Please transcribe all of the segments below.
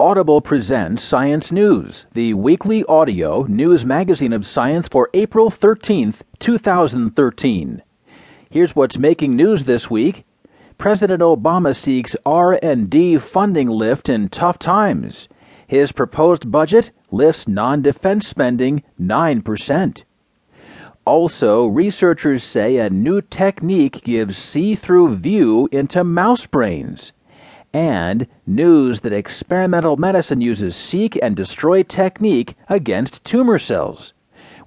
Audible presents Science News, the weekly audio news magazine of science for April 13th, 2013. Here's what's making news this week. President Obama seeks R&D funding lift in tough times. His proposed budget lifts non-defense spending 9%. Also, researchers say a new technique gives see-through view into mouse brains and news that experimental medicine uses seek and destroy technique against tumor cells.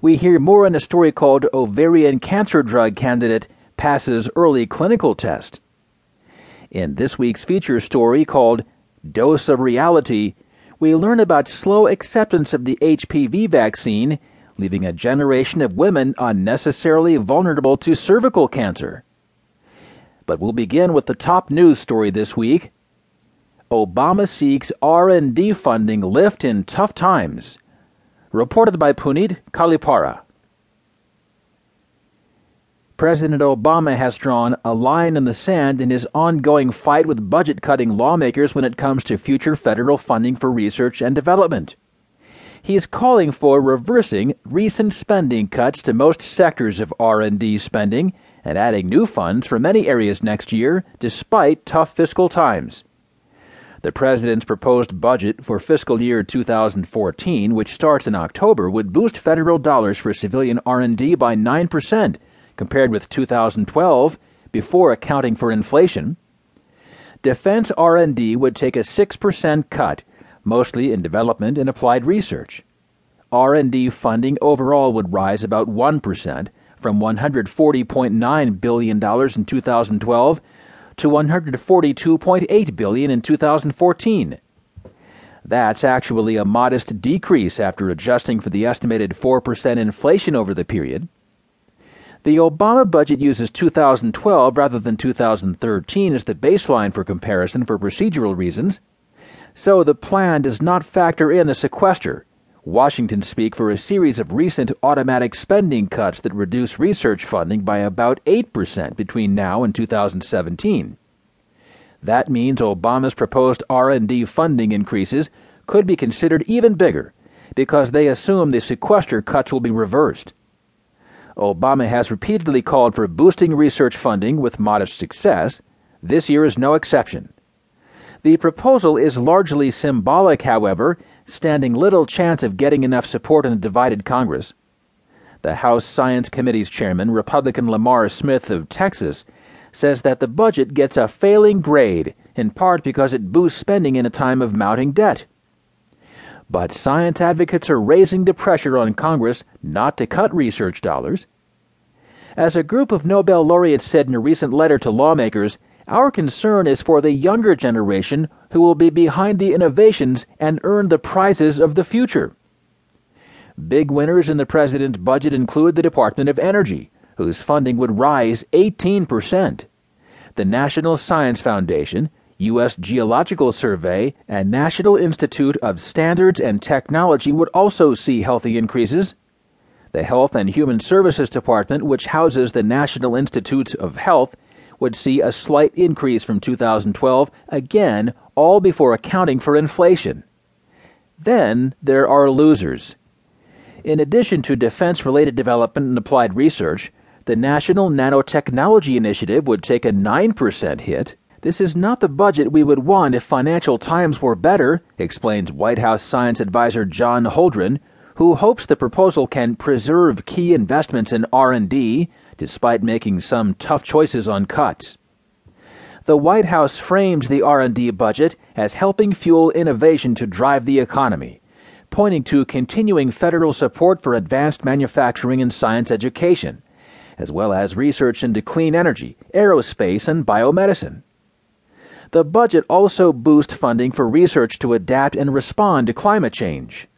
We hear more in a story called Ovarian Cancer Drug Candidate Passes Early Clinical Test. In this week's feature story called Dose of Reality, we learn about slow acceptance of the HPV vaccine, leaving a generation of women unnecessarily vulnerable to cervical cancer. But we'll begin with the top news story this week Obama seeks R&D funding lift in tough times. Reported by Puneet Kollipara. President Obama has drawn a line in the sand in his ongoing fight with budget cutting lawmakers when it comes to future federal funding for research and development. He is calling for reversing recent spending cuts to most sectors of R&D spending and adding new funds for many areas next year despite tough fiscal times. The president's proposed budget for fiscal year 2014, which starts in October, would boost federal dollars for civilian R&D by 9% compared with 2012 before accounting for inflation. Defense R&D would take a 6% cut, mostly in development and applied research. R&D funding overall would rise about 1% from $140.9 billion in 2012 to 142.8 billion in 2014. That's actually a modest decrease after adjusting for the estimated 4% inflation over the period. The Obama budget uses 2012 rather than 2013 as the baseline for comparison for procedural reasons, so the plan does not factor in the sequester, Washington speak for a series of recent automatic spending cuts that reduce research funding by about 8% between now and 2017. That means Obama's proposed R&D funding increases could be considered even bigger because they assume the sequester cuts will be reversed. Obama has repeatedly called for boosting research funding with modest success. This year is no exception. The proposal is largely symbolic, however, standing little chance of getting enough support in a divided Congress. The House Science Committee's chairman, Republican Lamar Smith of Texas, says that the budget gets a failing grade, in part because it boosts spending in a time of mounting debt. But science advocates are raising the pressure on Congress not to cut research dollars. As a group of Nobel laureates said in a recent letter to lawmakers, our concern is for the younger generation who will be behind the innovations and earn the prizes of the future. Big winners in the president's budget include the Department of Energy, whose funding would rise 18%. The National Science Foundation, U.S. Geological Survey, and National Institute of Standards and Technology would also see healthy increases. The Health and Human Services Department, which houses the National Institutes of Health, would see a slight increase from 2012, again, all before accounting for inflation. Then there are losers. In addition to defense related development and applied research, the National Nanotechnology Initiative would take a 9% hit. This is not the budget we would want if financial times were better, explains White House science advisor John Holdren, who hopes the proposal can preserve key investments in R&D despite making some tough choices on cuts. The White House frames the R&D budget as helping fuel innovation to drive the economy, pointing to continuing federal support for advanced manufacturing and science education, as well as research into clean energy, aerospace, and biomedicine. The budget also boosts funding for research to adapt and respond to climate change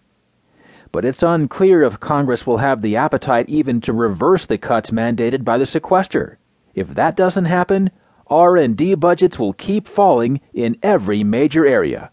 but it's unclear if Congress will have the appetite even to reverse the cuts mandated by the sequester. If that doesn't happen, R&D budgets will keep falling in every major area.